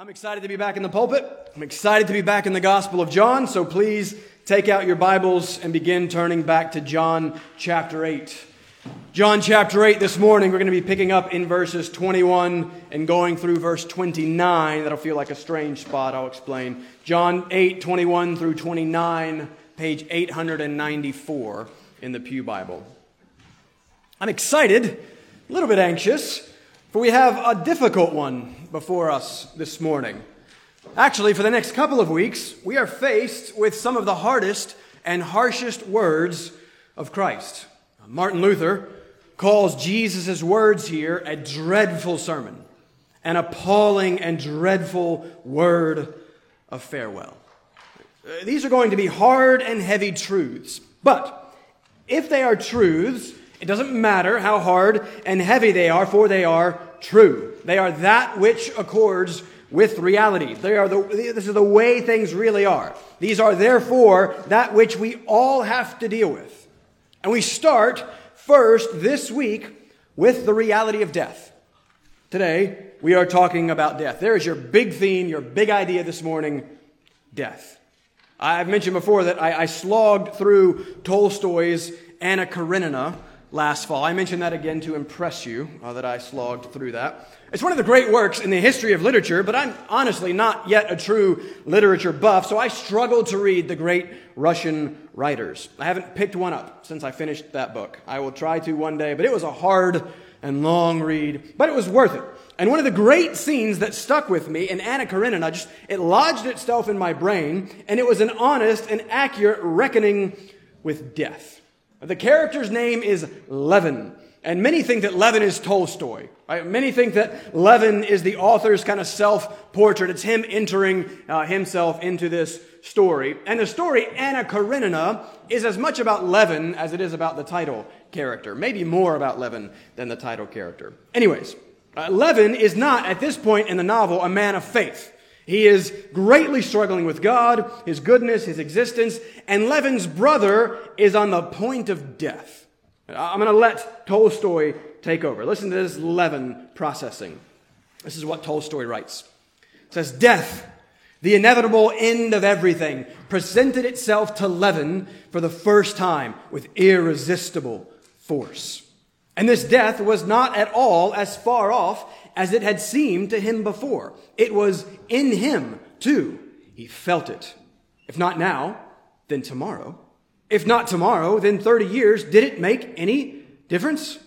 I'm excited to be back in the pulpit. I'm excited to be back in the Gospel of John. So please take out your Bibles and begin turning back to John chapter 8. John chapter 8 this morning, we're going to be picking up in verses 21 and going through verse 29. That'll feel like a strange spot, I'll explain. John 8, 21 through 29, page 894 in the Pew Bible. I'm excited, a little bit anxious, for we have a difficult one before us this morning. Actually, for the next couple of weeks, we are faced with some of the hardest and harshest words of Christ. Martin Luther calls Jesus' words here a dreadful sermon, an appalling and dreadful word of farewell. These are going to be hard and heavy truths, but if they are truths, it doesn't matter how hard and heavy they are, for they are true. They are that which accords with reality. They are the, this is the way things really are. These are therefore that which we all have to deal with. And we start first this week with the reality of death. Today, we are talking about death. There is your big theme, your big idea this morning death. I've mentioned before that I, I slogged through Tolstoy's Anna Karenina last fall. I mentioned that again to impress you, uh, that I slogged through that. It's one of the great works in the history of literature, but I'm honestly not yet a true literature buff, so I struggled to read the great Russian writers. I haven't picked one up since I finished that book. I will try to one day, but it was a hard and long read, but it was worth it. And one of the great scenes that stuck with me in Anna Karenina, just it lodged itself in my brain, and it was an honest and accurate reckoning with death. The character's name is Levin. And many think that Levin is Tolstoy. Right? Many think that Levin is the author's kind of self portrait. It's him entering uh, himself into this story. And the story, Anna Karenina, is as much about Levin as it is about the title character. Maybe more about Levin than the title character. Anyways, uh, Levin is not, at this point in the novel, a man of faith. He is greatly struggling with God, his goodness, his existence, and Levin's brother is on the point of death. I'm going to let Tolstoy take over. Listen to this Levin processing. This is what Tolstoy writes. It says, Death, the inevitable end of everything, presented itself to Levin for the first time with irresistible force. And this death was not at all as far off as it had seemed to him before. It was in him, too. He felt it. If not now, then tomorrow. If not tomorrow, then 30 years. Did it make any difference?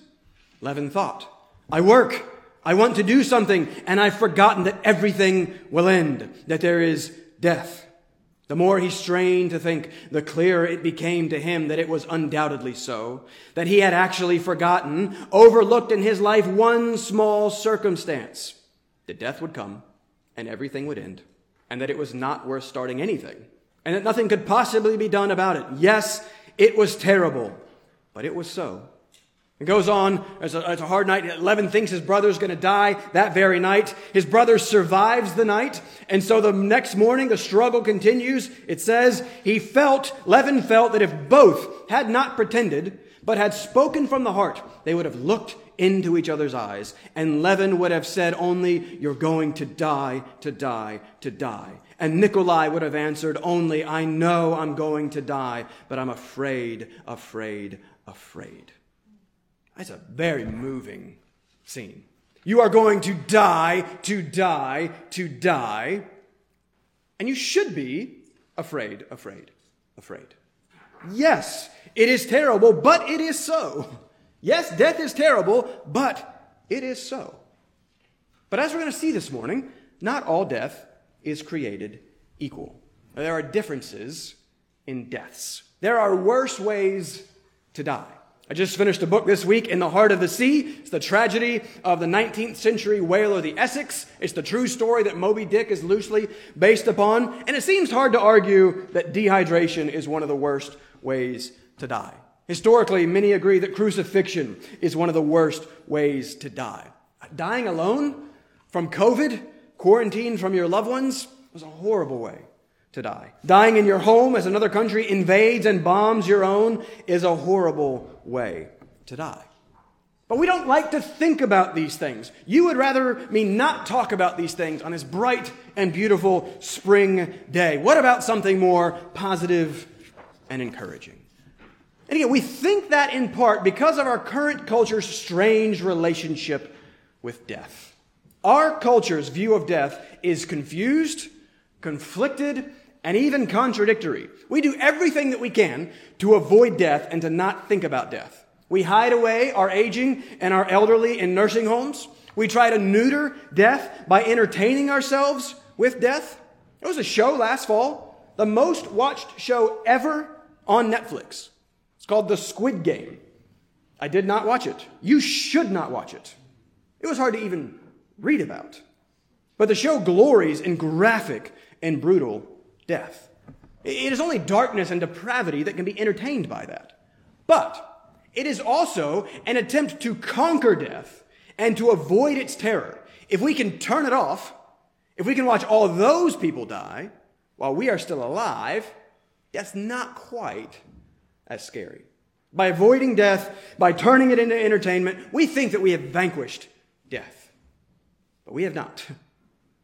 Levin thought. I work. I want to do something, and I've forgotten that everything will end, that there is death. The more he strained to think, the clearer it became to him that it was undoubtedly so, that he had actually forgotten, overlooked in his life one small circumstance, that death would come and everything would end, and that it was not worth starting anything, and that nothing could possibly be done about it. Yes, it was terrible, but it was so. It goes on, it's a, it's a hard night. Levin thinks his brother's going to die that very night. His brother survives the night. And so the next morning, the struggle continues. It says, he felt, Levin felt that if both had not pretended, but had spoken from the heart, they would have looked into each other's eyes. And Levin would have said only, you're going to die, to die, to die. And Nikolai would have answered only, I know I'm going to die, but I'm afraid, afraid, afraid. That's a very moving scene. You are going to die, to die, to die. And you should be afraid, afraid, afraid. Yes, it is terrible, but it is so. Yes, death is terrible, but it is so. But as we're going to see this morning, not all death is created equal. There are differences in deaths. There are worse ways to die. I just finished a book this week, In the Heart of the Sea. It's the tragedy of the 19th century whaler, the Essex. It's the true story that Moby Dick is loosely based upon. And it seems hard to argue that dehydration is one of the worst ways to die. Historically, many agree that crucifixion is one of the worst ways to die. Dying alone from COVID, quarantined from your loved ones, was a horrible way to die. Dying in your home as another country invades and bombs your own is a horrible way to die. But we don't like to think about these things. You would rather me not talk about these things on this bright and beautiful spring day. What about something more positive and encouraging? And again, we think that in part because of our current culture's strange relationship with death. Our culture's view of death is confused, conflicted, and even contradictory. We do everything that we can to avoid death and to not think about death. We hide away our aging and our elderly in nursing homes. We try to neuter death by entertaining ourselves with death. There was a show last fall, the most watched show ever on Netflix. It's called The Squid Game. I did not watch it. You should not watch it. It was hard to even read about. But the show glories in graphic and brutal death. It is only darkness and depravity that can be entertained by that. But it is also an attempt to conquer death and to avoid its terror. If we can turn it off, if we can watch all those people die while we are still alive, that's not quite as scary. By avoiding death, by turning it into entertainment, we think that we have vanquished death. But we have not.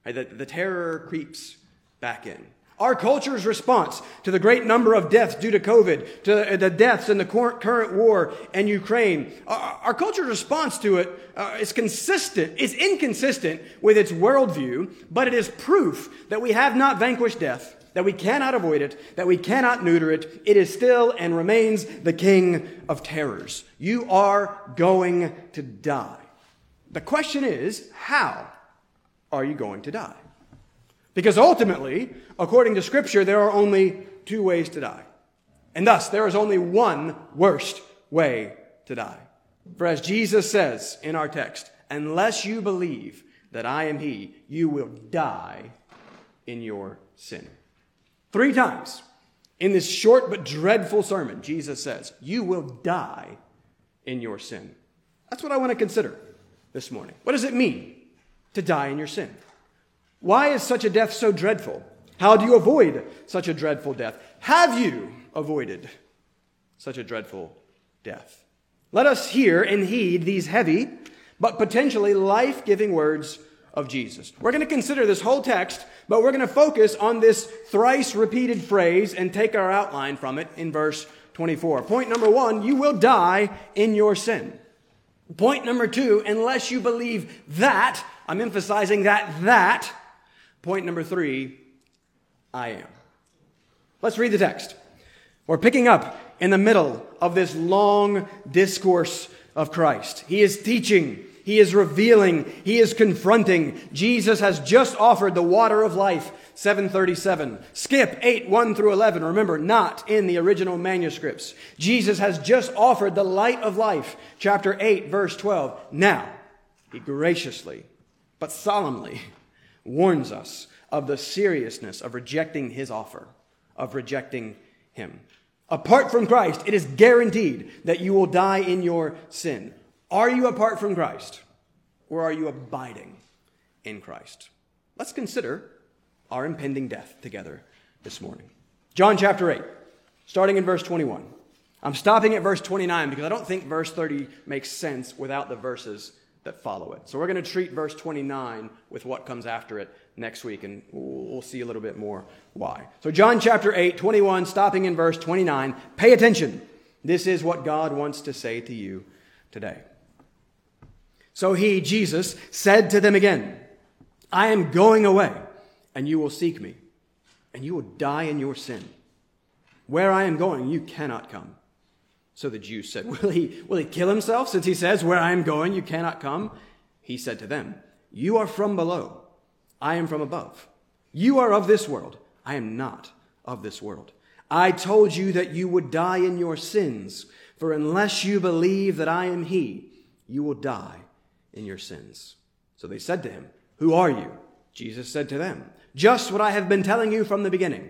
The, the terror creeps back in. Our culture's response to the great number of deaths due to COVID, to the deaths in the current war in Ukraine, our, culture's response to it uh, consistent, is inconsistent with its worldview, but it is proof that we have not vanquished death that we cannot avoid it, that we cannot neuter it. It is still and remains the king of terrors. You are going to die. The question is, how are you going to die? Because ultimately, according to Scripture, there are only two ways to die. And thus, there is only one worst way to die. For as Jesus says in our text, unless you believe that I am He, you will die in your sin. Three times in this short but dreadful sermon, Jesus says, You will die in your sin. That's what I want to consider this morning. What does it mean to die in your sin? Why is such a death so dreadful? How do you avoid such a dreadful death? Have you avoided such a dreadful death? Let us hear and heed these heavy but potentially life giving words of Jesus. We're going to consider this whole text, but we're going to focus on this thrice repeated phrase and take our outline from it in verse 24. Point number one, you will die in your sin. Point number two, unless you believe that, I'm emphasizing that, that. Point number three, I am. Let's read the text. We're picking up in the middle of this long discourse of Christ. He is teaching he is revealing. He is confronting. Jesus has just offered the water of life, 737. Skip 8, 1 through 11. Remember, not in the original manuscripts. Jesus has just offered the light of life, chapter 8, verse 12. Now, he graciously, but solemnly warns us of the seriousness of rejecting his offer, of rejecting him. Apart from Christ, it is guaranteed that you will die in your sin. Are you apart from Christ or are you abiding in Christ? Let's consider our impending death together this morning. John chapter 8, starting in verse 21. I'm stopping at verse 29 because I don't think verse 30 makes sense without the verses that follow it. So we're going to treat verse 29 with what comes after it next week, and we'll see a little bit more why. So, John chapter 8, 21, stopping in verse 29. Pay attention. This is what God wants to say to you today. So he, Jesus, said to them again, I am going away, and you will seek me, and you will die in your sin. Where I am going, you cannot come. So the Jews said, Will he, will he kill himself since he says, Where I am going, you cannot come? He said to them, You are from below, I am from above. You are of this world, I am not of this world. I told you that you would die in your sins, for unless you believe that I am He, you will die in your sins. So they said to him, Who are you? Jesus said to them, Just what I have been telling you from the beginning.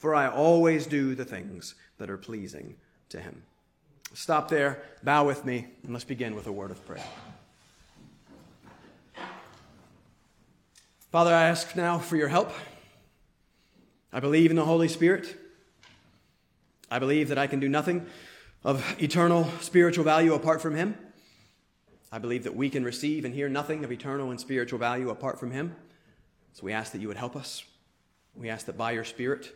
for I always do the things that are pleasing to him. Stop there, bow with me, and let's begin with a word of prayer. Father, I ask now for your help. I believe in the Holy Spirit. I believe that I can do nothing of eternal spiritual value apart from Him. I believe that we can receive and hear nothing of eternal and spiritual value apart from Him. So we ask that you would help us. We ask that by your Spirit,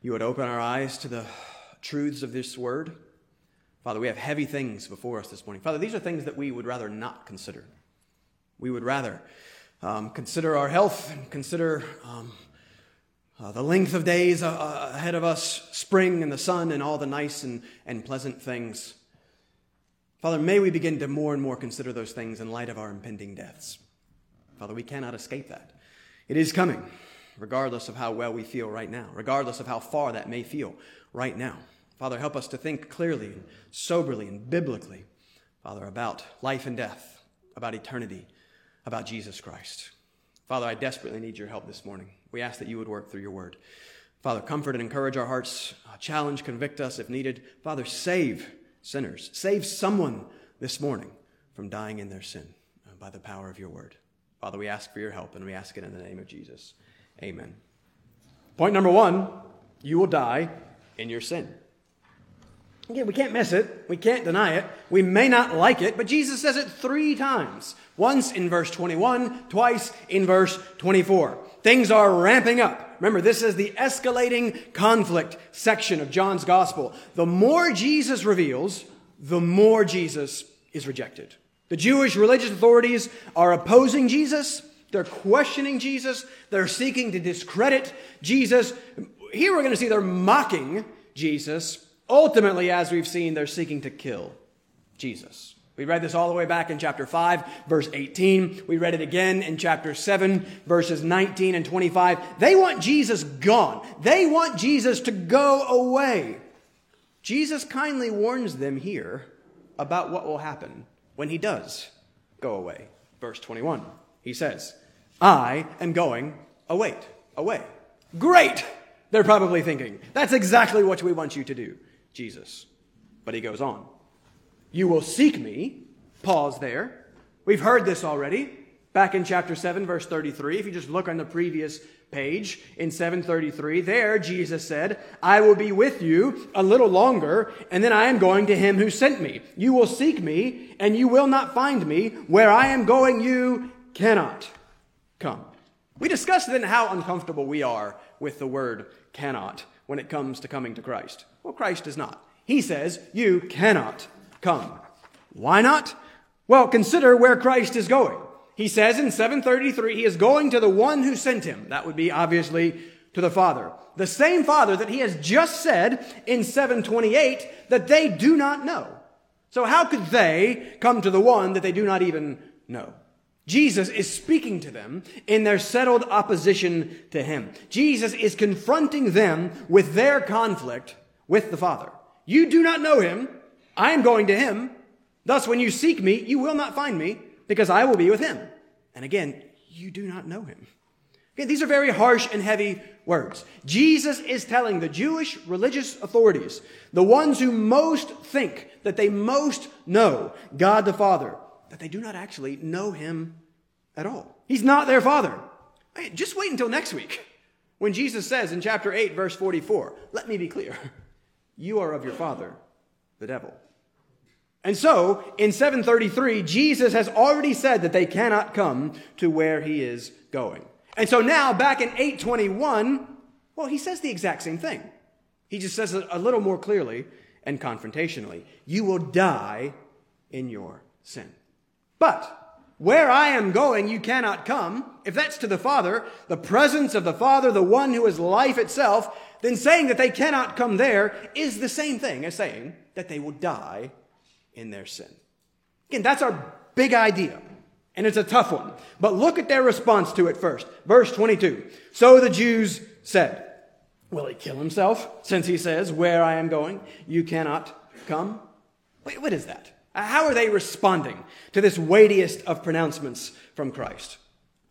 you would open our eyes to the truths of this word. Father, we have heavy things before us this morning. Father, these are things that we would rather not consider. We would rather um, consider our health and consider um, uh, the length of days uh, uh, ahead of us, spring and the sun and all the nice and, and pleasant things. Father, may we begin to more and more consider those things in light of our impending deaths. Father, we cannot escape that. It is coming, regardless of how well we feel right now, regardless of how far that may feel right now. Father, help us to think clearly and soberly and biblically, Father, about life and death, about eternity, about Jesus Christ. Father, I desperately need your help this morning. We ask that you would work through your word. Father, comfort and encourage our hearts, uh, challenge, convict us if needed. Father, save sinners. Save someone this morning from dying in their sin uh, by the power of your word. Father, we ask for your help and we ask it in the name of Jesus. Amen. Point number one you will die in your sin. Again, we can't miss it. We can't deny it. We may not like it, but Jesus says it three times. Once in verse 21, twice in verse 24. Things are ramping up. Remember, this is the escalating conflict section of John's gospel. The more Jesus reveals, the more Jesus is rejected. The Jewish religious authorities are opposing Jesus. They're questioning Jesus. They're seeking to discredit Jesus. Here we're going to see they're mocking Jesus Ultimately, as we've seen, they're seeking to kill Jesus. We read this all the way back in chapter 5, verse 18. We read it again in chapter 7, verses 19 and 25. They want Jesus gone. They want Jesus to go away. Jesus kindly warns them here about what will happen when he does go away. Verse 21, he says, I am going away. Away. Great! They're probably thinking. That's exactly what we want you to do. Jesus. But he goes on. You will seek me. Pause there. We've heard this already back in chapter 7, verse 33. If you just look on the previous page in 733, there Jesus said, I will be with you a little longer, and then I am going to him who sent me. You will seek me, and you will not find me. Where I am going, you cannot come. We discussed then how uncomfortable we are with the word cannot when it comes to coming to Christ. Well, Christ does not. He says, You cannot come. Why not? Well, consider where Christ is going. He says in 733, He is going to the one who sent him. That would be obviously to the Father. The same Father that He has just said in 728 that they do not know. So how could they come to the one that they do not even know? Jesus is speaking to them in their settled opposition to him. Jesus is confronting them with their conflict with the Father. You do not know him. I am going to him. Thus, when you seek me, you will not find me because I will be with him. And again, you do not know him. Okay, these are very harsh and heavy words. Jesus is telling the Jewish religious authorities, the ones who most think that they most know God the Father, that they do not actually know him at all. He's not their father. Just wait until next week when Jesus says in chapter 8, verse 44, let me be clear. You are of your father, the devil. And so, in 733, Jesus has already said that they cannot come to where he is going. And so now, back in 821, well, he says the exact same thing. He just says it a little more clearly and confrontationally. You will die in your sin. But where I am going, you cannot come. If that's to the Father, the presence of the Father, the one who is life itself, then saying that they cannot come there is the same thing as saying that they will die in their sin. Again, that's our big idea. And it's a tough one. But look at their response to it first. Verse 22. So the Jews said, Will he kill himself since he says, Where I am going, you cannot come? Wait, what is that? How are they responding to this weightiest of pronouncements from Christ?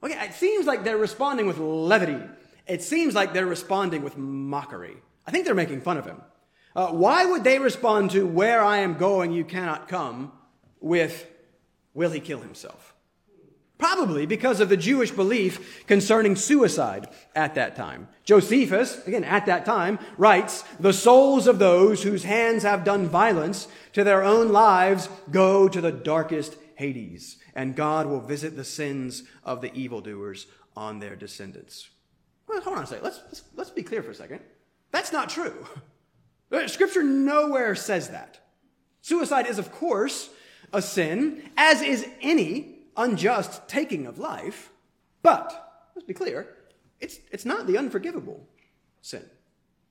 Okay, it seems like they're responding with levity. It seems like they're responding with mockery. I think they're making fun of him. Uh, why would they respond to, Where I am going, you cannot come, with, Will he kill himself? Probably because of the Jewish belief concerning suicide at that time. Josephus, again, at that time, writes, The souls of those whose hands have done violence to their own lives go to the darkest Hades, and God will visit the sins of the evildoers on their descendants. Well, hold on a second. Let's, let's, let's be clear for a second. That's not true. Uh, Scripture nowhere says that. Suicide is, of course, a sin, as is any unjust taking of life, but let's be clear, it's, it's not the unforgivable sin.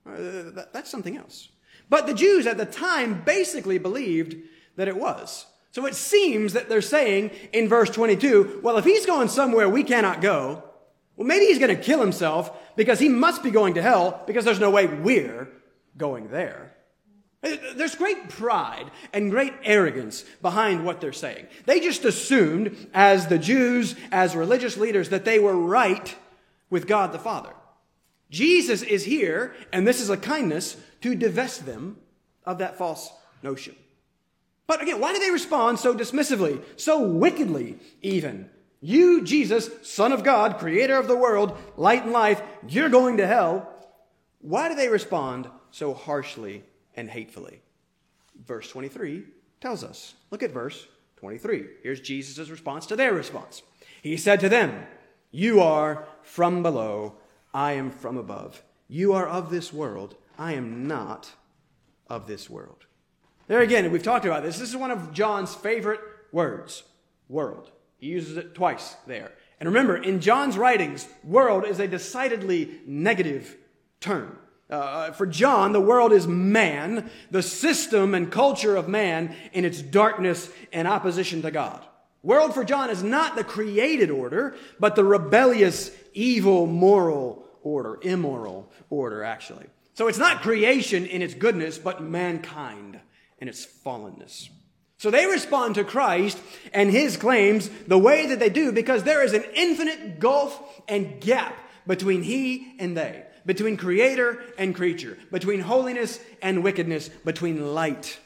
Uh, that's something else. But the Jews at the time basically believed that it was. So it seems that they're saying in verse 22, well, if he's going somewhere we cannot go, well, maybe he's going to kill himself because he must be going to hell because there's no way we're going there. Uh, there's great pride and great arrogance behind what they're saying. They just assumed, as the Jews, as religious leaders, that they were right with God the Father. Jesus is here, and this is a kindness to divest them of that false notion. But again, why do they respond so dismissively, so wickedly, even? You, Jesus, Son of God, Creator of the world, light and life, you're going to hell. Why do they respond so harshly and hatefully. Verse 23 tells us. Look at verse 23. Here's Jesus' response to their response. He said to them, You are from below, I am from above. You are of this world, I am not of this world. There again, we've talked about this. This is one of John's favorite words world. He uses it twice there. And remember, in John's writings, world is a decidedly negative term. Uh, uh, for John, the world is man, the system and culture of man in its darkness and opposition to God. World for John is not the created order, but the rebellious, evil, moral order, immoral order, actually. So it's not creation in its goodness, but mankind in its fallenness. So they respond to Christ and his claims the way that they do because there is an infinite gulf and gap between he and they between creator and creature, between holiness and wickedness, between light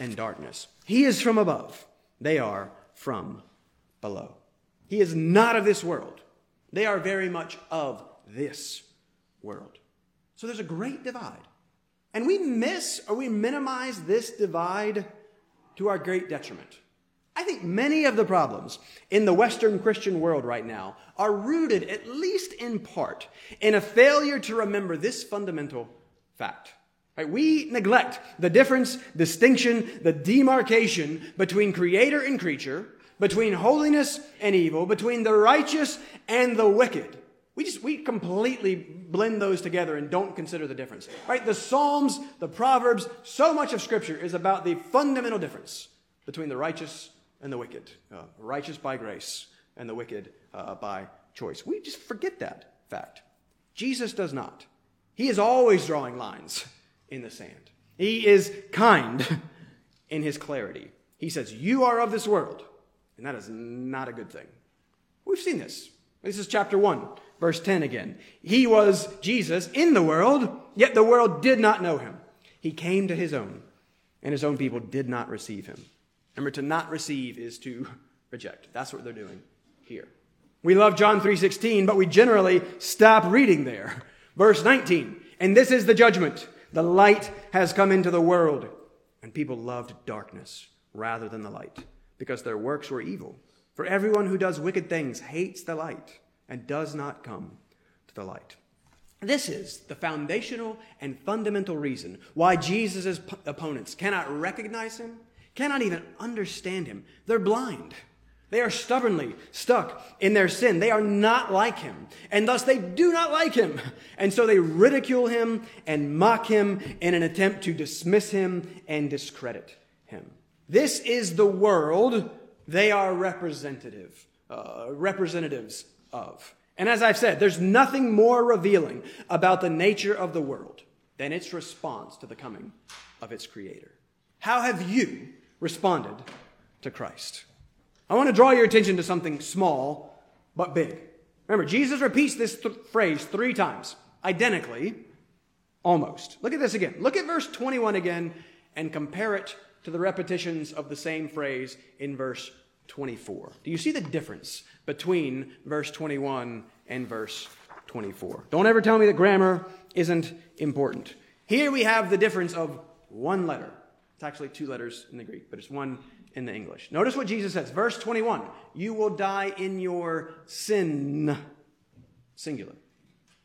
and darkness. He is from above, they are from below. He is not of this world, they are very much of this world. So there's a great divide. And we miss or we minimize this divide to our great detriment. I think many of the problems in the Western Christian world right now are rooted, at least in part, in a failure to remember this fundamental fact. Right? We neglect the difference, distinction, the demarcation between creator and creature, between holiness and evil, between the righteous and the wicked. We just, we completely blend those together and don't consider the difference. Right? The Psalms, the Proverbs, so much of Scripture is about the fundamental difference between the righteous and the wicked, uh, righteous by grace and the wicked uh, by choice. We just forget that fact. Jesus does not. He is always drawing lines in the sand. He is kind in his clarity. He says, You are of this world, and that is not a good thing. We've seen this. This is chapter 1, verse 10 again. He was Jesus in the world, yet the world did not know him. He came to his own, and his own people did not receive him. Remember, to not receive is to reject. That's what they're doing here. We love John 3:16, but we generally stop reading there. Verse 19. And this is the judgment. The light has come into the world, and people loved darkness rather than the light, because their works were evil. For everyone who does wicked things hates the light and does not come to the light. This is the foundational and fundamental reason why Jesus' opponents cannot recognize him cannot even understand him. They're blind. They are stubbornly stuck in their sin. They are not like him. And thus they do not like him. And so they ridicule him and mock him in an attempt to dismiss him and discredit him. This is the world they are representative, uh, representatives of. And as I've said, there's nothing more revealing about the nature of the world than its response to the coming of its creator. How have you responded to Christ. I want to draw your attention to something small but big. Remember, Jesus repeats this th- phrase three times, identically, almost. Look at this again. Look at verse 21 again and compare it to the repetitions of the same phrase in verse 24. Do you see the difference between verse 21 and verse 24? Don't ever tell me that grammar isn't important. Here we have the difference of one letter. It's actually two letters in the Greek, but it's one in the English. Notice what Jesus says. Verse 21 You will die in your sin, singular.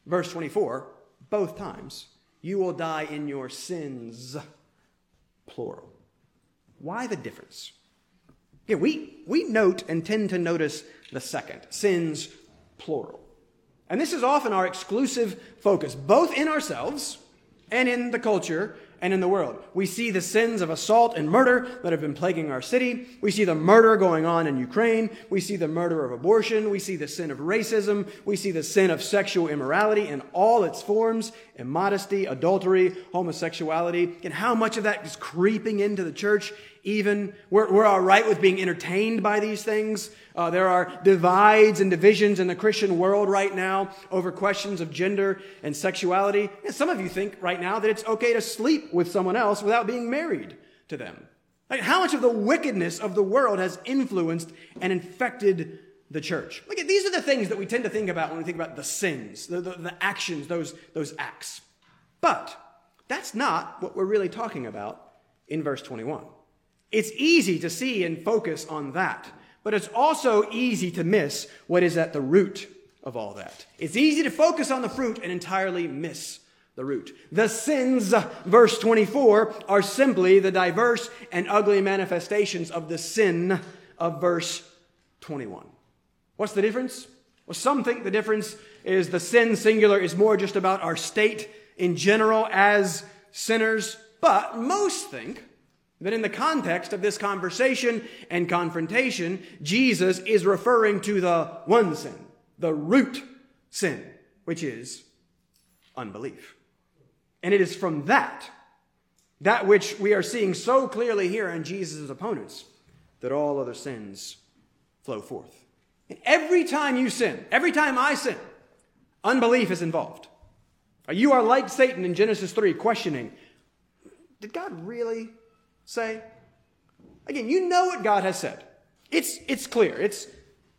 Verse 24, both times, You will die in your sins, plural. Why the difference? Yeah, we, we note and tend to notice the second, sins, plural. And this is often our exclusive focus, both in ourselves and in the culture and in the world. We see the sins of assault and murder that have been plaguing our city. We see the murder going on in Ukraine. We see the murder of abortion. We see the sin of racism. We see the sin of sexual immorality in all its forms immodesty, adultery, homosexuality, and how much of that is creeping into the church. Even we're, we're all right with being entertained by these things. Uh, there are divides and divisions in the Christian world right now over questions of gender and sexuality. And some of you think right now that it's okay to sleep with someone else without being married to them. Like how much of the wickedness of the world has influenced and infected the church? Look these are the things that we tend to think about when we think about the sins, the, the, the actions, those, those acts. But that's not what we're really talking about in verse 21. It's easy to see and focus on that. But it's also easy to miss what is at the root of all that. It's easy to focus on the fruit and entirely miss the root. The sins, verse 24, are simply the diverse and ugly manifestations of the sin of verse 21. What's the difference? Well, some think the difference is the sin singular is more just about our state in general as sinners, but most think that in the context of this conversation and confrontation, Jesus is referring to the one sin, the root sin, which is unbelief. And it is from that, that which we are seeing so clearly here in Jesus' opponents, that all other sins flow forth. And every time you sin, every time I sin, unbelief is involved. You are like Satan in Genesis 3, questioning, did God really say? Again, you know what God has said. It's, it's clear. It's,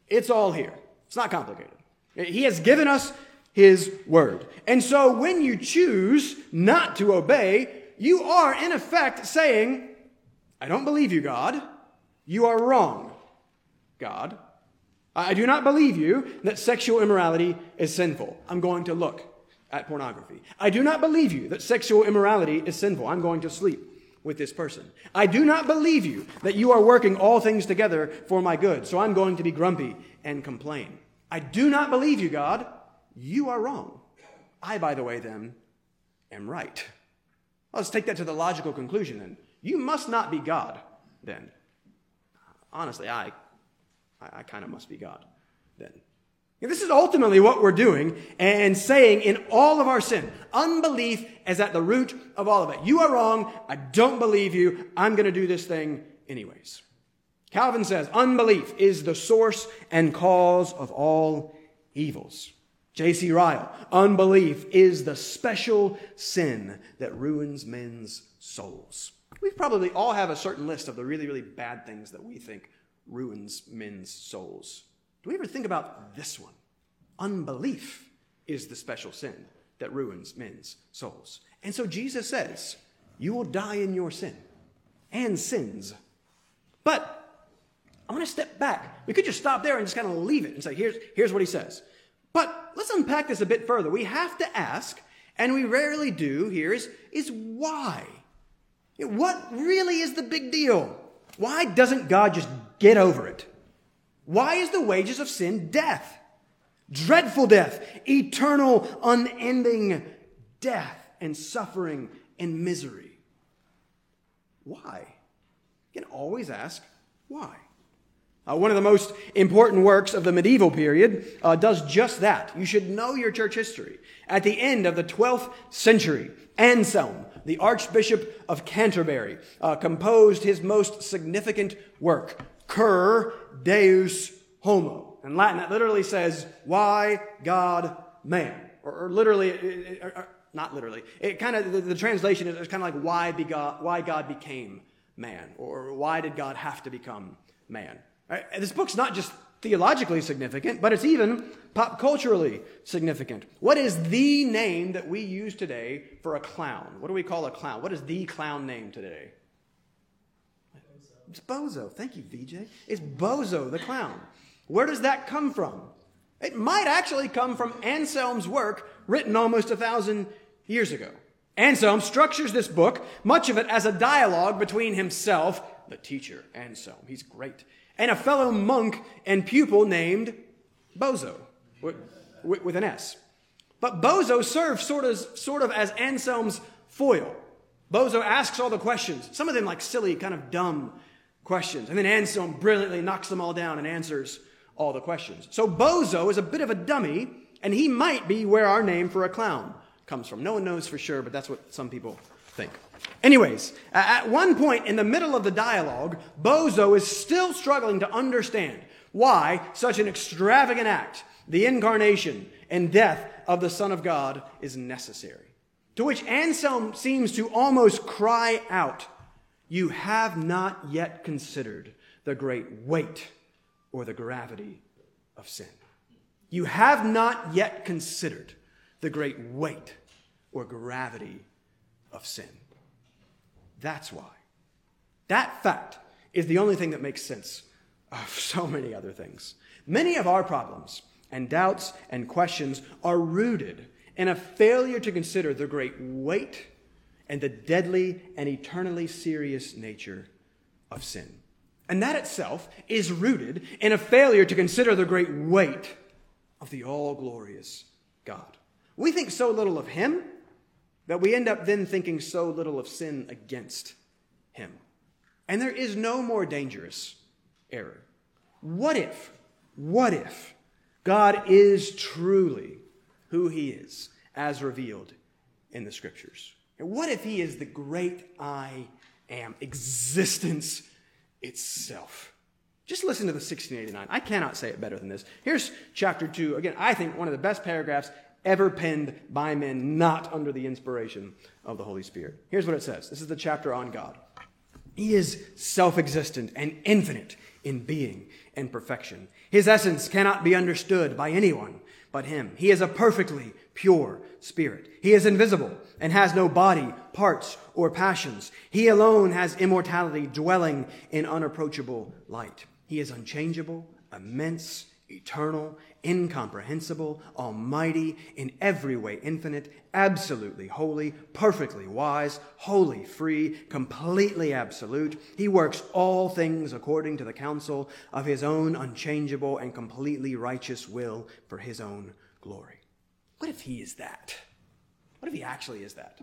it's all here. It's not complicated. He has given us His word. And so when you choose not to obey, you are in effect saying, I don't believe you, God. You are wrong, God. I do not believe you that sexual immorality is sinful. I'm going to look at pornography. I do not believe you that sexual immorality is sinful. I'm going to sleep with this person. I do not believe you that you are working all things together for my good, so I'm going to be grumpy and complain. I do not believe you, God. You are wrong. I, by the way, then, am right. Let's take that to the logical conclusion then. You must not be God, then. Honestly, I, I, I kind of must be God, then. This is ultimately what we're doing and saying in all of our sin. Unbelief is at the root of all of it. You are wrong. I don't believe you. I'm going to do this thing anyways. Calvin says unbelief is the source and cause of all evils. J.C. Ryle, unbelief is the special sin that ruins men's souls. We probably all have a certain list of the really, really bad things that we think ruins men's souls. Do we ever think about this one? Unbelief is the special sin that ruins men's souls. And so Jesus says, You will die in your sin and sins. But I want to step back. We could just stop there and just kind of leave it and say, here's, here's what he says. But let's unpack this a bit further. We have to ask, and we rarely do here, is, is why? What really is the big deal? Why doesn't God just get over it? Why is the wages of sin death? Dreadful death, eternal, unending death and suffering and misery. Why? You can always ask, why? Uh, one of the most important works of the medieval period uh, does just that. You should know your church history. At the end of the 12th century, Anselm, the Archbishop of Canterbury, uh, composed his most significant work, Cur Deus Homo. In Latin, that literally says, Why God Man? Or, or literally, or, or, not literally, it kind of, the, the translation is kind of like why, begot, why God became man, or why did God have to become man? Right? This book's not just theologically significant, but it's even pop culturally significant. What is the name that we use today for a clown? What do we call a clown? What is the clown name today? It's Bozo. Thank you, VJ. It's Bozo the clown. Where does that come from? It might actually come from Anselm's work written almost a thousand years ago. Anselm structures this book, much of it as a dialogue between himself, the teacher, Anselm, he's great, and a fellow monk and pupil named Boso, with, an S. But Boso serves sort of, sort of as Anselm's foil. Boso asks all the questions, some of them like silly, kind of dumb questions. And then Anselm brilliantly knocks them all down and answers all the questions. So Bozo is a bit of a dummy, and he might be where our name for a clown comes from. No one knows for sure, but that's what some people think. Anyways, at one point in the middle of the dialogue, Boso is still struggling to understand why such an extravagant act, the incarnation and death of the Son of God, is necessary. To which Anselm seems to almost cry out, You have not yet considered the great weight or the gravity of sin. You have not yet considered the great weight or gravity of sin. That's why. That fact is the only thing that makes sense of so many other things. Many of our problems and doubts and questions are rooted in a failure to consider the great weight and the deadly and eternally serious nature of sin. And that itself is rooted in a failure to consider the great weight of the all glorious God. We think so little of Him that we end up then thinking so little of sin against Him. And there is no more dangerous error. What if, what if God is truly who He is as revealed in the Scriptures? And what if He is the great I am, existence itself? Just listen to the 1689. I cannot say it better than this. Here's chapter 2. Again, I think one of the best paragraphs ever penned by men not under the inspiration of the Holy Spirit. Here's what it says this is the chapter on God. He is self existent and infinite in being and perfection. His essence cannot be understood by anyone but Him. He is a perfectly pure spirit. He is invisible and has no body, parts, or passions. He alone has immortality dwelling in unapproachable light. He is unchangeable, immense, eternal, incomprehensible, almighty, in every way infinite, absolutely holy, perfectly wise, wholly free, completely absolute. He works all things according to the counsel of his own unchangeable and completely righteous will for his own glory. What if he is that? What if he actually is that?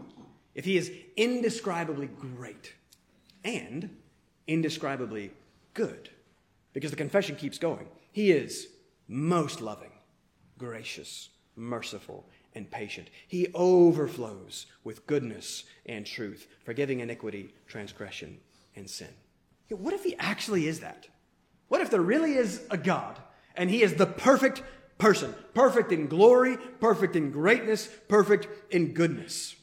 If he is indescribably great and indescribably good? Because the confession keeps going. He is most loving, gracious, merciful, and patient. He overflows with goodness and truth, forgiving iniquity, transgression, and sin. What if he actually is that? What if there really is a God and he is the perfect person, perfect in glory, perfect in greatness, perfect in goodness?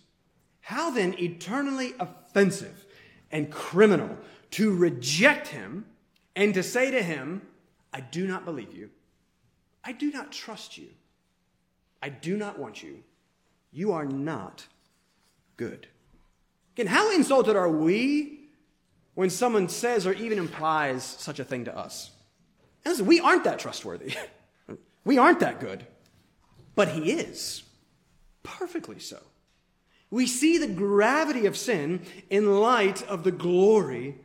How then eternally offensive and criminal to reject him and to say to him, I do not believe you. I do not trust you. I do not want you. You are not good. Again, how insulted are we when someone says or even implies such a thing to us? Listen, we aren't that trustworthy. we aren't that good. But he is. Perfectly so. We see the gravity of sin in light of the glory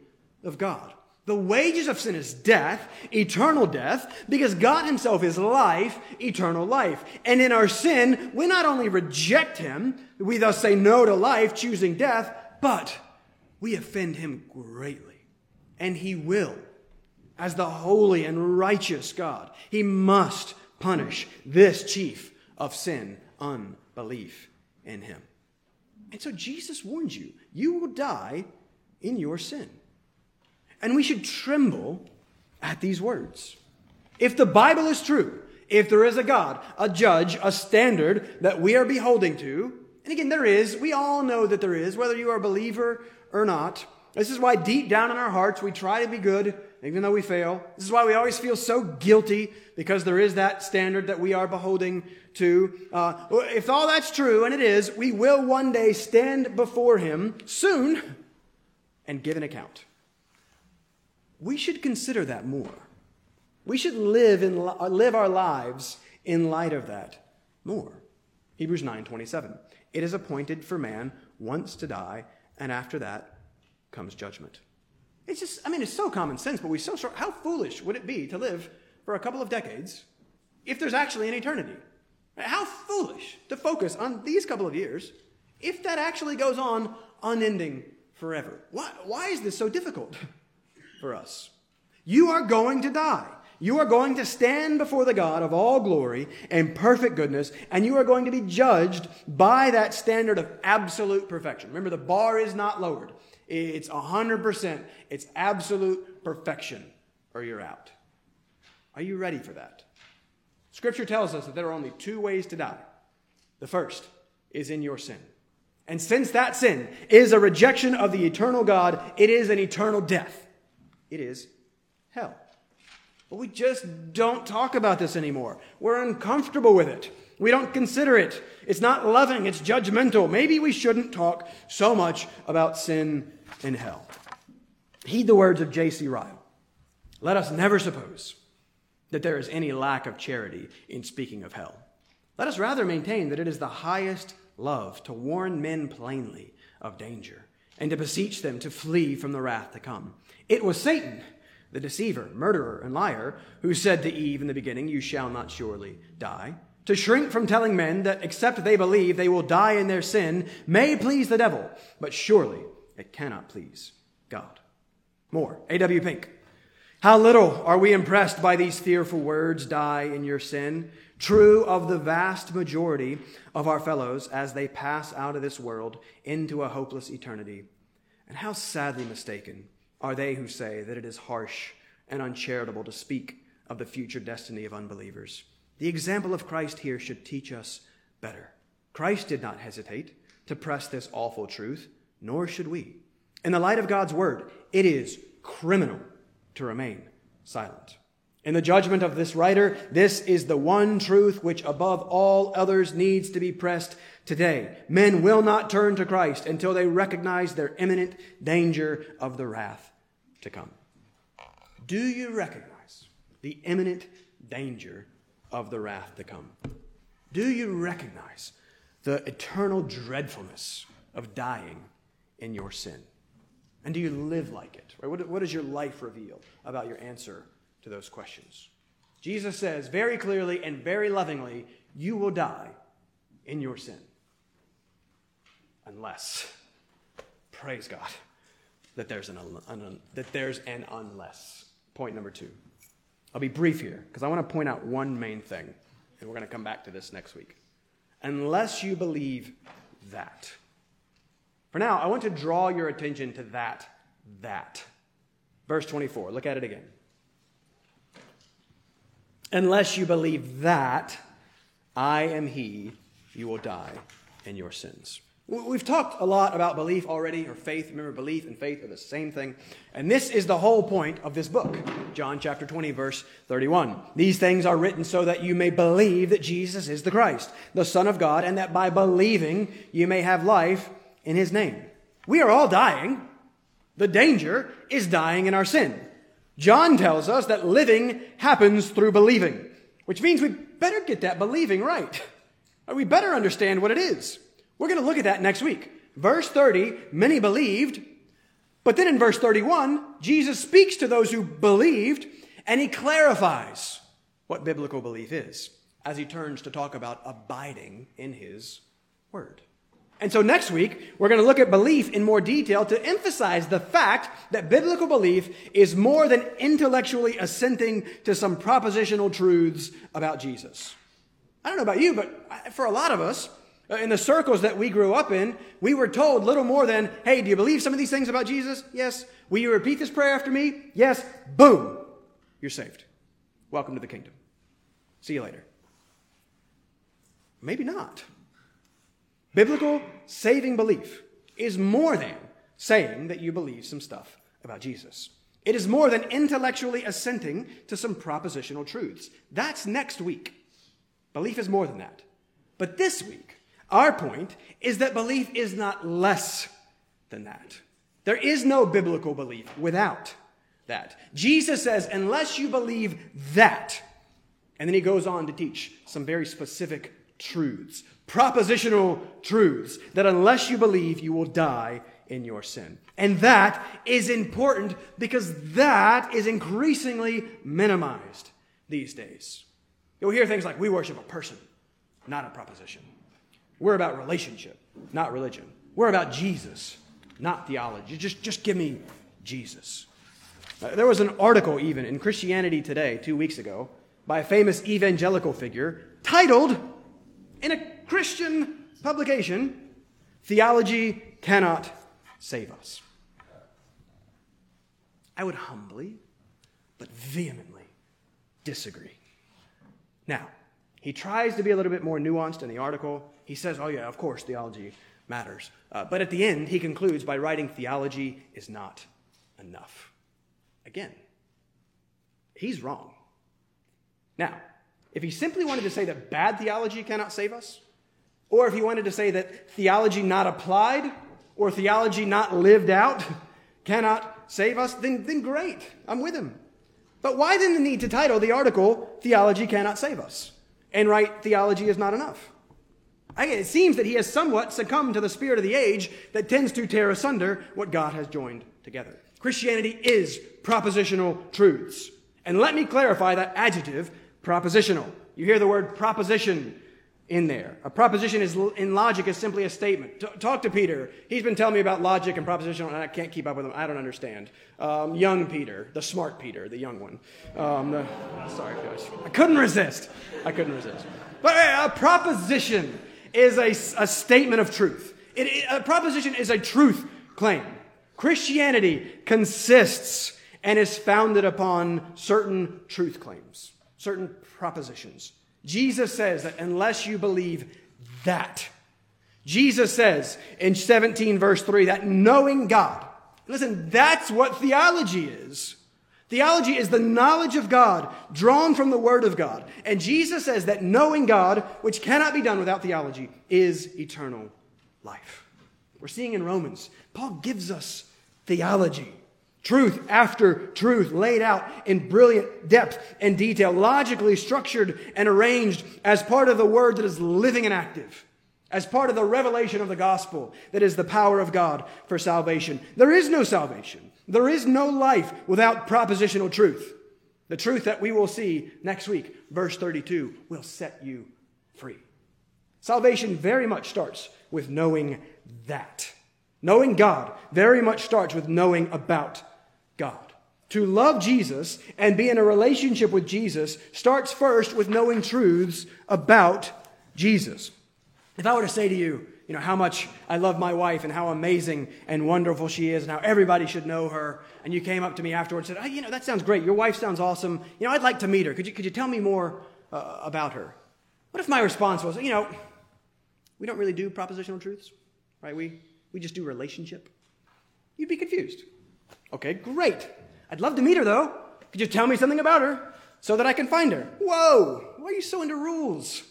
of God. The wages of sin is death, eternal death, because God Himself is life, eternal life. And in our sin, we not only reject Him, we thus say no to life, choosing death, but we offend Him greatly. And He will, as the holy and righteous God, He must punish this chief of sin, unbelief in Him. And so Jesus warns you you will die in your sin. And we should tremble at these words. If the Bible is true, if there is a God, a judge, a standard that we are beholding to, and again, there is, we all know that there is, whether you are a believer or not. This is why deep down in our hearts we try to be good, even though we fail. This is why we always feel so guilty because there is that standard that we are beholding to. Uh, if all that's true, and it is, we will one day stand before Him soon and give an account. We should consider that more. We should live, in, live our lives in light of that more. Hebrews 9:27. It is appointed for man once to die, and after that comes judgment. It's just, I mean, it's so common sense, but we so short. How foolish would it be to live for a couple of decades if there's actually an eternity? How foolish to focus on these couple of years if that actually goes on unending forever. Why, why is this so difficult for us? You are going to die. You are going to stand before the God of all glory and perfect goodness, and you are going to be judged by that standard of absolute perfection. Remember, the bar is not lowered. It's 100%. It's absolute perfection, or you're out. Are you ready for that? Scripture tells us that there are only two ways to die. The first is in your sin. And since that sin is a rejection of the eternal God, it is an eternal death. It is hell. But we just don't talk about this anymore. We're uncomfortable with it. We don't consider it. It's not loving, it's judgmental. Maybe we shouldn't talk so much about sin and hell. Heed the words of J.C. Ryle. Let us never suppose that there is any lack of charity in speaking of hell. Let us rather maintain that it is the highest love to warn men plainly of danger and to beseech them to flee from the wrath to come. It was Satan the deceiver, murderer, and liar, who said to Eve in the beginning, You shall not surely die. To shrink from telling men that except they believe they will die in their sin may please the devil, but surely it cannot please God. More. A.W. Pink. How little are we impressed by these fearful words, die in your sin, true of the vast majority of our fellows as they pass out of this world into a hopeless eternity. And how sadly mistaken are they who say that it is harsh and uncharitable to speak of the future destiny of unbelievers. The example of Christ here should teach us better. Christ did not hesitate to press this awful truth, nor should we. In the light of God's word, it is criminal to remain silent. In the judgment of this writer, this is the one truth which above all others needs to be pressed today. Men will not turn to Christ until they recognize their imminent danger of the wrath to come. Do you recognize the imminent danger of the wrath to come? Do you recognize the eternal dreadfulness of dying in your sin? And do you live like it? Right? What, what does your life reveal about your answer to those questions. Jesus says very clearly and very lovingly, you will die in your sin. Unless, praise God, that there's an, un, that there's an unless. Point number two. I'll be brief here because I want to point out one main thing, and we're going to come back to this next week. Unless you believe that. For now, I want to draw your attention to that, that. Verse 24. Look at it again unless you believe that I am He, you will die in your sins. We've talked a lot about belief already, or faith. Remember, belief and faith are the same thing. And this is the whole point of this book, John chapter 20, verse 31. These things are written so that you may believe that Jesus is the Christ, the Son of God, and that by believing you may have life in His name. We are all dying. The danger is dying in our sin. John tells us that living happens through believing, which means we better get that believing right. We better understand what it is. We're going to look at that next week. Verse 30, many believed, but then in verse 31, Jesus speaks to those who believed and he clarifies what biblical belief is as he turns to talk about abiding in his word. And so next week, we're going to look at belief in more detail to emphasize the fact that biblical belief is more than intellectually assenting to some propositional truths about Jesus. I don't know about you, but for a lot of us, Uh, in the circles that we grew up in, we were told little more than, hey, do you believe some of these things about Jesus? Yes. Will you repeat this prayer after me? Yes. Boom. You're saved. Welcome to the kingdom. See you later. Maybe not. Biblical saving belief is more than saying that you believe some stuff about Jesus. It is more than intellectually assenting to some propositional truths. That's next week. Belief is more than that. But this week, our point is that belief is not less than that. There is no biblical belief without that. Jesus says, unless you believe that, and then he goes on to teach some very specific truths, propositional truths, that unless you believe, you will die in your sin. And that is important because that is increasingly minimized these days. You'll hear things like, we worship a person, not a proposition. We're about relationship, not religion. We're about Jesus, not theology. Just, just give me Jesus. Uh, there was an article, even in Christianity Today, two weeks ago, by a famous evangelical figure titled, in a Christian publication, Theology Cannot Save Us. I would humbly but vehemently disagree. Now, he tries to be a little bit more nuanced in the article. He says, oh, yeah, of course, theology matters. Uh, but at the end, he concludes by writing, theology is not enough. Again, he's wrong. Now, if he simply wanted to say that bad theology cannot save us, or if he wanted to say that theology not applied or theology not lived out cannot save us, then, then great. I'm with him. But why then the need to title the article, Theology Cannot Save Us, and write Theology is Not Enough? it seems that he has somewhat succumbed to the spirit of the age that tends to tear asunder what God has joined together. Christianity is propositional truths. And let me clarify that adjective, propositional. You hear the word proposition in there. A proposition is in logic is simply a statement. T- talk to Peter. He's been telling me about logic and propositional, and I can't keep up with him. I don't understand. Um, young Peter, the smart Peter, the young one. Um, the, sorry, guys. I couldn't resist. I couldn't resist. But a proposition is a, a statement of truth. It, it, a proposition is a truth claim. Christianity consists and is founded upon certain truth claims, certain propositions. Jesus says that unless you believe that, Jesus says in 17 verse 3 that knowing God, listen, that's what theology is. Theology is the knowledge of God drawn from the Word of God. And Jesus says that knowing God, which cannot be done without theology, is eternal life. We're seeing in Romans, Paul gives us theology. Truth after truth laid out in brilliant depth and detail, logically structured and arranged as part of the Word that is living and active as part of the revelation of the gospel that is the power of God for salvation. There is no salvation. There is no life without propositional truth. The truth that we will see next week, verse 32, will set you free. Salvation very much starts with knowing that. Knowing God very much starts with knowing about God. To love Jesus and be in a relationship with Jesus starts first with knowing truths about Jesus. If I were to say to you, you know, how much I love my wife and how amazing and wonderful she is and how everybody should know her, and you came up to me afterwards and said, oh, you know, that sounds great. Your wife sounds awesome. You know, I'd like to meet her. Could you, could you tell me more uh, about her? What if my response was, you know, we don't really do propositional truths, right? We, we just do relationship. You'd be confused. Okay, great. I'd love to meet her though. Could you tell me something about her so that I can find her? Whoa, why are you so into rules?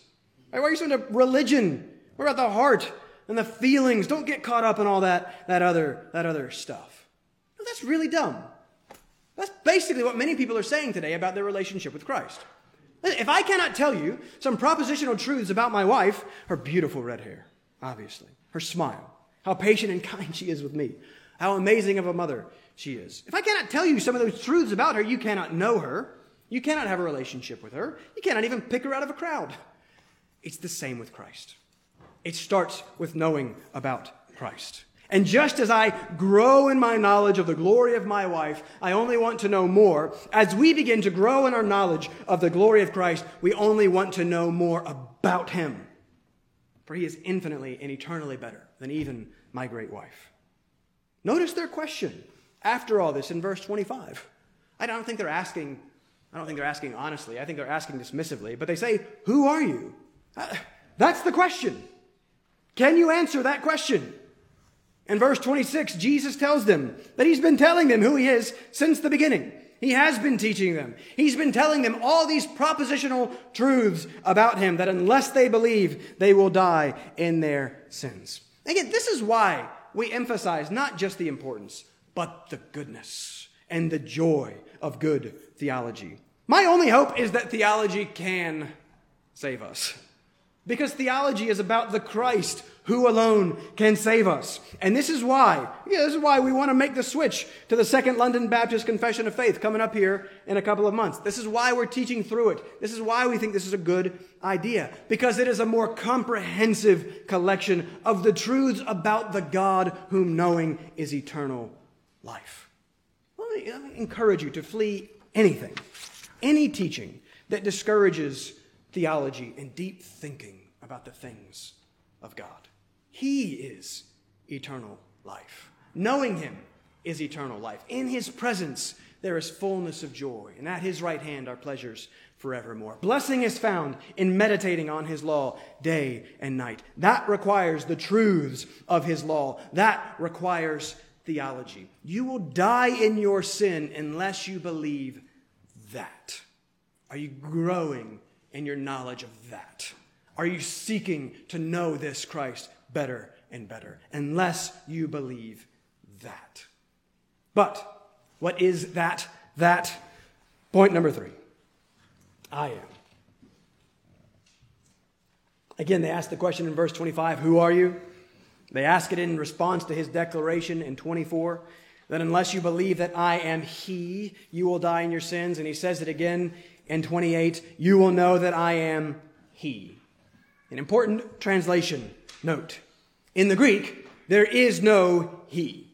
Why are you so into religion? What about the heart and the feelings? Don't get caught up in all that, that, other, that other stuff. No, that's really dumb. That's basically what many people are saying today about their relationship with Christ. If I cannot tell you some propositional truths about my wife, her beautiful red hair, obviously, her smile, how patient and kind she is with me, how amazing of a mother she is. If I cannot tell you some of those truths about her, you cannot know her. You cannot have a relationship with her. You cannot even pick her out of a crowd. It's the same with Christ. It starts with knowing about Christ. And just as I grow in my knowledge of the glory of my wife, I only want to know more. As we begin to grow in our knowledge of the glory of Christ, we only want to know more about him. for he is infinitely and eternally better than even my great wife. Notice their question after all this in verse 25. I don't think they're asking, I don't think they're asking honestly. I think they're asking dismissively, but they say, Who are you? Uh, that's the question. Can you answer that question? In verse 26, Jesus tells them that he's been telling them who he is since the beginning. He has been teaching them. He's been telling them all these propositional truths about him that unless they believe, they will die in their sins. Again, this is why we emphasize not just the importance, but the goodness and the joy of good theology. My only hope is that theology can save us. Because theology is about the Christ who alone can save us. And this is why, yeah, this is why we want to make the switch to the Second London Baptist Confession of Faith coming up here in a couple of months. This is why we're teaching through it. This is why we think this is a good idea. Because it is a more comprehensive collection of the truths about the God whom knowing is eternal life. Let me, let me encourage you to flee anything, any teaching that discourages theology and deep thinking about the things of God. He is eternal life. Knowing Him is eternal life. In His presence, there is fullness of joy, and at His right hand are pleasures forevermore. Blessing is found in meditating on His law day and night. That requires the truths of His law. That requires theology. You will die in your sin unless you believe that. Are you growing in your knowledge of that? Are you seeking to know this Christ better and better, unless you believe that. But what is that? That point number three I am. Again, they ask the question in verse 25 Who are you? They ask it in response to his declaration in 24 that unless you believe that I am He, you will die in your sins. And he says it again in 28 You will know that I am He. An important translation note. In the Greek, there is no he.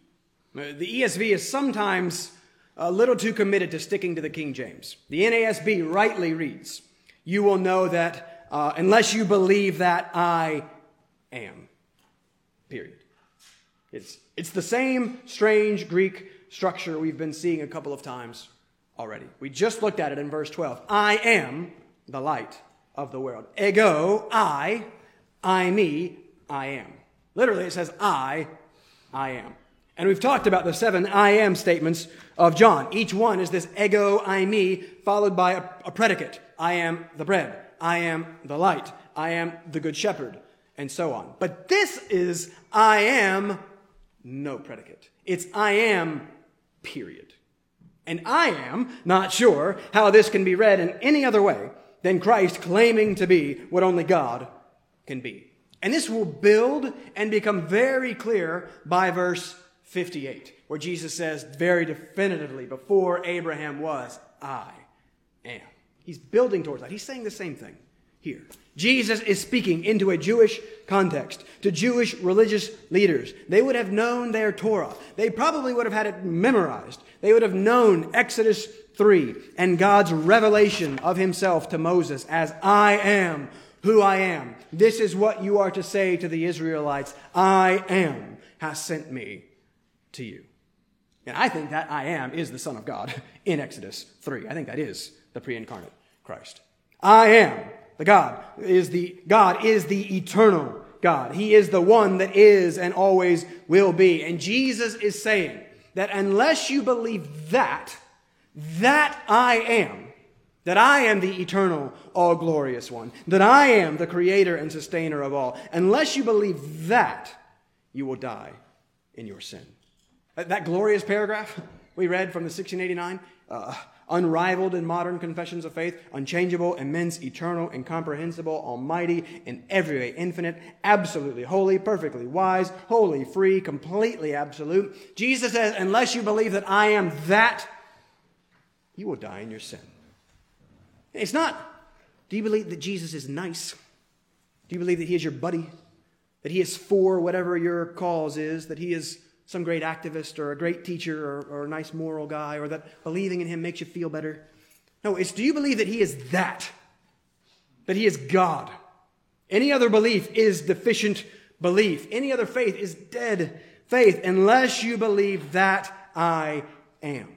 The ESV is sometimes a little too committed to sticking to the King James. The NASB rightly reads, You will know that uh, unless you believe that I am. Period. It's, it's the same strange Greek structure we've been seeing a couple of times already. We just looked at it in verse 12. I am the light of the world. Ego, I, I, me, I am. Literally, it says, I, I am. And we've talked about the seven I am statements of John. Each one is this ego, I, me, followed by a, a predicate. I am the bread. I am the light. I am the good shepherd. And so on. But this is I am no predicate. It's I am, period. And I am not sure how this can be read in any other way than Christ claiming to be what only God can be. And this will build and become very clear by verse 58, where Jesus says very definitively, before Abraham was, I am. He's building towards that. He's saying the same thing here. Jesus is speaking into a Jewish context to Jewish religious leaders. They would have known their Torah. They probably would have had it memorized. They would have known Exodus 3 and God's revelation of himself to Moses as I am who I am. This is what you are to say to the Israelites I am has sent me to you. And I think that I am is the Son of God in Exodus 3. I think that is the pre incarnate Christ. I am the God is the God is the eternal God. He is the one that is and always will be. And Jesus is saying that unless you believe that, that I am, that I am the eternal, all glorious one, that I am the creator and sustainer of all. Unless you believe that, you will die in your sin. That glorious paragraph we read from the 1689, uh, unrivaled in modern confessions of faith, unchangeable, immense, eternal, incomprehensible, almighty, in every way infinite, absolutely holy, perfectly wise, wholly free, completely absolute. Jesus says, unless you believe that I am that, you will die in your sin. It's not, do you believe that Jesus is nice? Do you believe that he is your buddy? That he is for whatever your cause is? That he is some great activist or a great teacher or, or a nice moral guy or that believing in him makes you feel better? No, it's do you believe that he is that? That he is God? Any other belief is deficient belief. Any other faith is dead faith unless you believe that I am.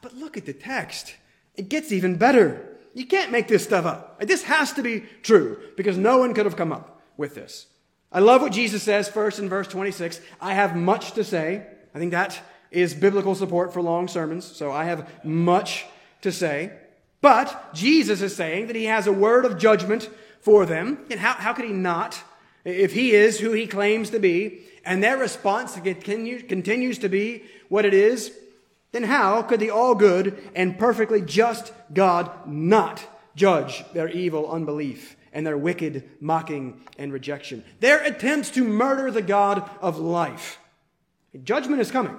But look at the text. It gets even better. You can't make this stuff up. This has to be true because no one could have come up with this. I love what Jesus says first in verse 26. I have much to say. I think that is biblical support for long sermons. So I have much to say. But Jesus is saying that he has a word of judgment for them. And how, how could he not? If he is who he claims to be, and their response continues to be what it is, then how could the all good and perfectly just God not judge their evil unbelief and their wicked mocking and rejection? Their attempts to murder the God of life. Judgment is coming.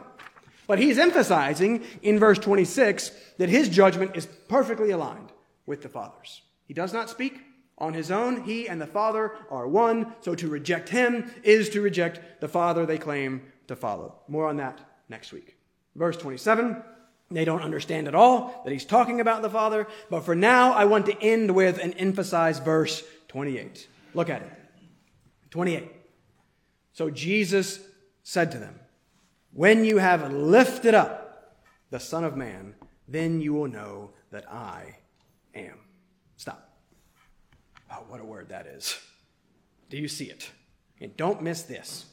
But he's emphasizing in verse 26 that his judgment is perfectly aligned with the Father's. He does not speak on his own. He and the Father are one. So to reject him is to reject the Father they claim to follow. More on that next week. Verse 27. They don't understand at all that he's talking about the Father. But for now, I want to end with and emphasize verse 28. Look at it. 28. So Jesus said to them, When you have lifted up the Son of Man, then you will know that I am. Stop. Oh, what a word that is. Do you see it? And don't miss this.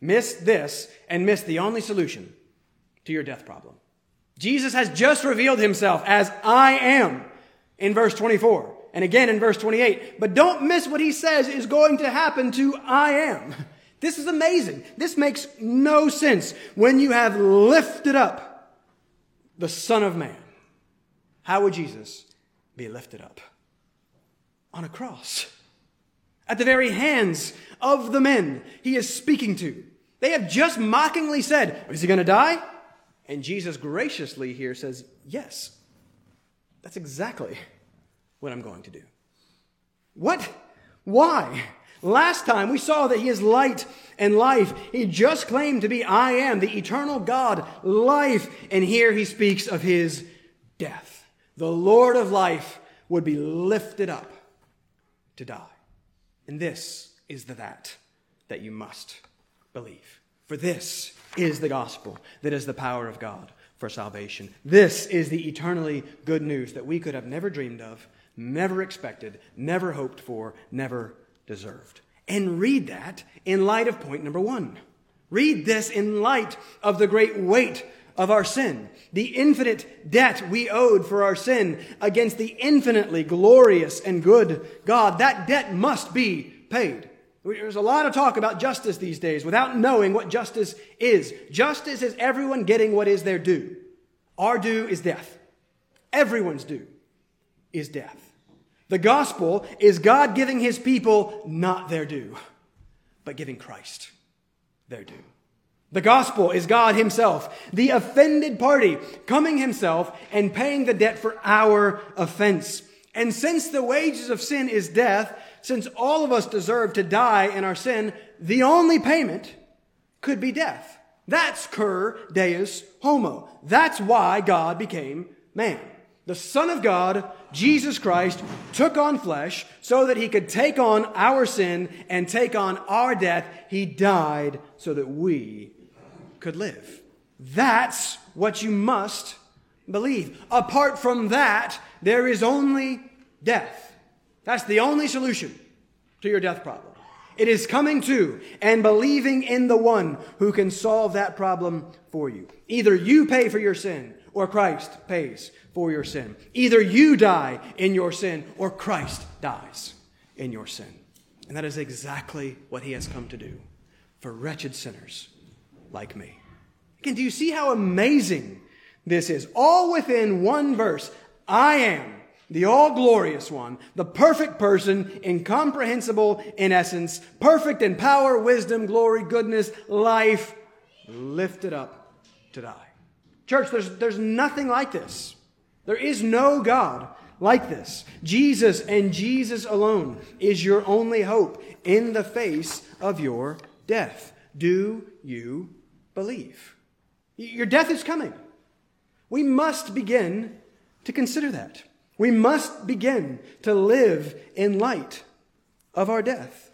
Miss this and miss the only solution to your death problem. Jesus has just revealed himself as I am in verse 24 and again in verse 28. But don't miss what he says is going to happen to I am. This is amazing. This makes no sense when you have lifted up the Son of Man. How would Jesus be lifted up? On a cross. At the very hands of the men he is speaking to. They have just mockingly said, Is he going to die? And Jesus graciously here says, Yes, that's exactly what I'm going to do. What? Why? Last time we saw that he is light and life. He just claimed to be I am, the eternal God, life. And here he speaks of his death. The Lord of life would be lifted up to die. And this is the that that you must believe. For this is the gospel that is the power of God for salvation. This is the eternally good news that we could have never dreamed of, never expected, never hoped for, never deserved. And read that in light of point number one. Read this in light of the great weight of our sin, the infinite debt we owed for our sin against the infinitely glorious and good God. That debt must be paid. There's a lot of talk about justice these days without knowing what justice is. Justice is everyone getting what is their due. Our due is death. Everyone's due is death. The gospel is God giving his people not their due, but giving Christ their due. The gospel is God himself, the offended party, coming himself and paying the debt for our offense. And since the wages of sin is death, since all of us deserve to die in our sin, the only payment could be death. That's cur deus homo. That's why God became man. The Son of God, Jesus Christ, took on flesh so that he could take on our sin and take on our death. He died so that we could live. That's what you must believe. Apart from that, there is only death. That's the only solution to your death problem. It is coming to and believing in the one who can solve that problem for you. Either you pay for your sin or Christ pays for your sin. Either you die in your sin or Christ dies in your sin. And that is exactly what he has come to do for wretched sinners like me. Again, do you see how amazing this is? All within one verse. I am the all glorious one, the perfect person, incomprehensible in essence, perfect in power, wisdom, glory, goodness, life, lifted up to die. Church, there's, there's nothing like this. There is no God like this. Jesus and Jesus alone is your only hope in the face of your death. Do you believe? Your death is coming. We must begin to consider that. We must begin to live in light of our death.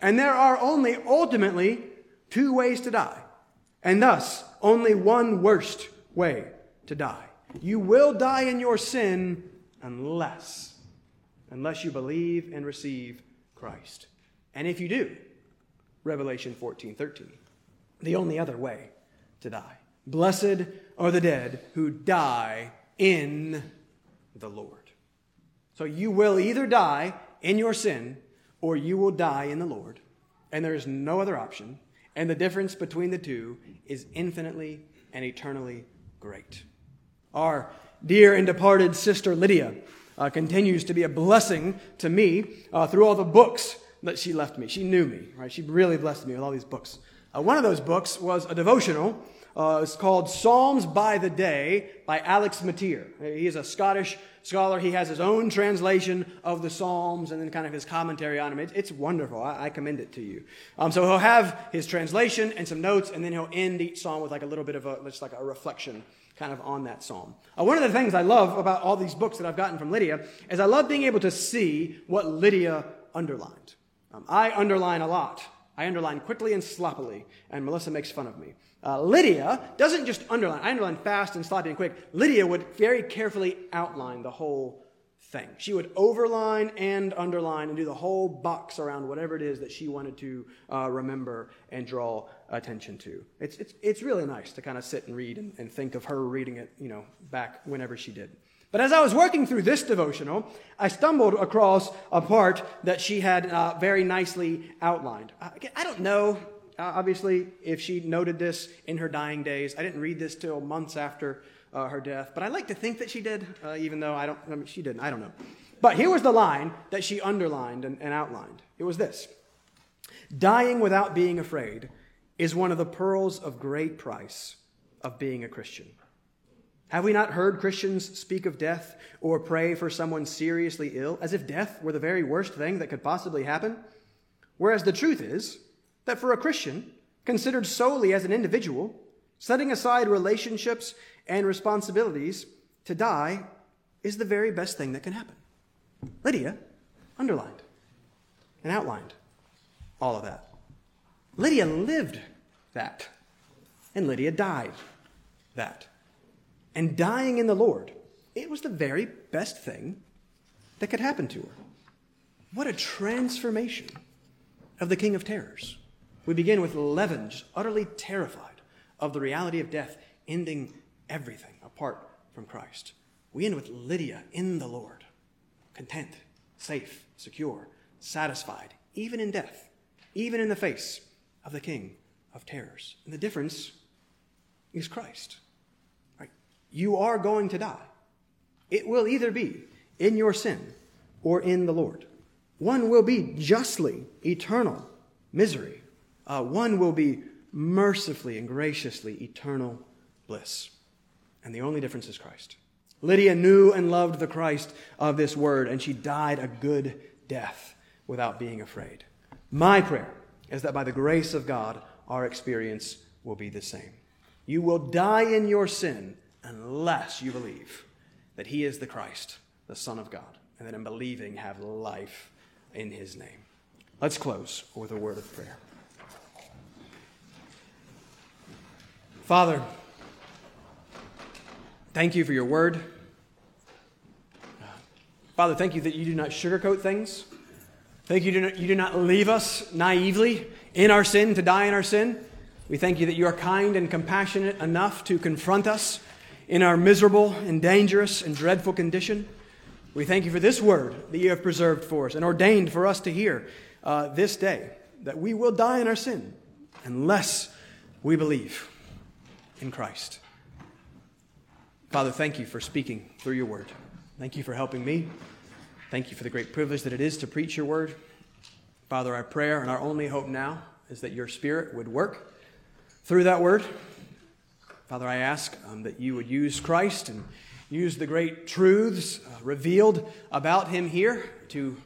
And there are only ultimately two ways to die, and thus only one worst way to die. You will die in your sin unless, unless you believe and receive Christ. And if you do, Revelation 14 13, the only other way to die. Blessed are the dead who die in the Lord. So you will either die in your sin or you will die in the Lord. And there is no other option. And the difference between the two is infinitely and eternally great. Our dear and departed sister Lydia uh, continues to be a blessing to me uh, through all the books that she left me. She knew me, right? She really blessed me with all these books. Uh, one of those books was a devotional. Uh, it's called Psalms by the Day by Alec Motyer. He is a Scottish scholar. He has his own translation of the Psalms and then kind of his commentary on them. It's, it's wonderful. I, I, commend it to you. Um, so he'll have his translation and some notes, and then he'll end each psalm with like a little bit of a, just like a reflection kind of on that psalm. Uh, one of the things I love about all these books that I've gotten from Lydia is I love being able to see what Lydia underlined. Um, I underline a lot. I underline quickly and sloppily, and Melissa makes fun of me. Uh, Lydia doesn't just underline, I underline fast and sloppy and quick. Lydia would very carefully outline the whole thing. She would overline and underline and do the whole box around whatever it is that she wanted to uh, remember and draw attention to. It's, it's, it's really nice to kind of sit and read and, and think of her reading it, you know, back whenever she did. But as I was working through this devotional, I stumbled across a part that she had uh, very nicely outlined. Uh, I don't know uh, obviously, if she noted this in her dying days. I didn't read this till months after uh, her death, but I like to think that she did, uh, even though I don't, I mean, she didn't, I don't know. But here was the line that she underlined and, and outlined it was this Dying without being afraid is one of the pearls of great price of being a Christian. Have we not heard Christians speak of death or pray for someone seriously ill as if death were the very worst thing that could possibly happen? Whereas the truth is, that for a Christian, considered solely as an individual, setting aside relationships and responsibilities to die is the very best thing that can happen. Lydia underlined and outlined all of that. Lydia lived that, and Lydia died that. And dying in the Lord, it was the very best thing that could happen to her. What a transformation of the King of Terrors. We begin with Levin, just utterly terrified of the reality of death, ending everything apart from Christ. We end with Lydia in the Lord, content, safe, secure, satisfied, even in death, even in the face of the King of terrors. And the difference is Christ. Right? You are going to die. It will either be in your sin or in the Lord. One will be justly eternal misery uh, one will be mercifully and graciously eternal bliss. And the only difference is Christ. Lydia knew and loved the Christ of this word, and she died a good death without being afraid. My prayer is that by the grace of God, our experience will be the same. You will die in your sin unless you believe that He is the Christ, the Son of God, and that in believing have life in His name. Let's close with a word of prayer. Father, thank you for your word. Father, thank you that you do not sugarcoat things. Thank you, that you do not leave us naively in our sin to die in our sin. We thank you that you are kind and compassionate enough to confront us in our miserable and dangerous and dreadful condition. We thank you for this word that you have preserved for us and ordained for us to hear uh, this day that we will die in our sin unless we believe in Christ. Father, thank you for speaking through your word. Thank you for helping me. Thank you for the great privilege that it is to preach your word. Father, our prayer and our only hope now is that your spirit would work through that word. Father, I ask um, that you would use Christ and use the great truths uh, revealed about him here to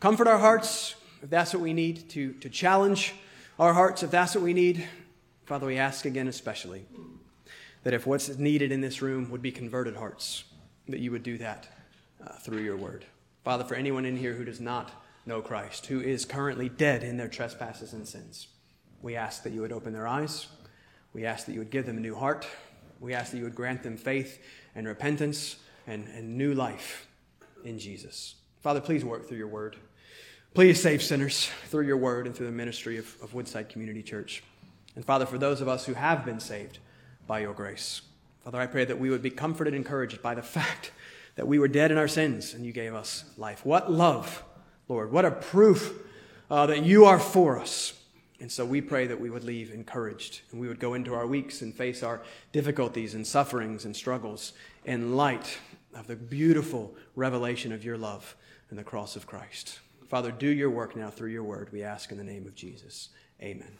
comfort our hearts, if that's what we need, to, to challenge our hearts, if that's what we need. Father, we ask again especially that if what's needed in this room would be converted hearts, that you would do that uh, through your word. Father, for anyone in here who does not know Christ, who is currently dead in their trespasses and sins. We ask that you would open their eyes. We ask that you would give them a new heart. We ask that you would grant them faith and repentance and, and new life in Jesus. Father, please work through your word. Please save sinners through your word and through the ministry of, of Woodside Community Church. And Father, for those of us who have been saved by your grace, Father, I pray that we would be comforted and encouraged by the fact that we were dead in our sins and you gave us life. What love, Lord. What a proof uh, that you are for us. And so we pray that we would leave encouraged and we would go into our weeks and face our difficulties and sufferings and struggles in light of the beautiful revelation of your love and the cross of Christ. Father, do your work now through your word, we ask in the name of Jesus. Amen.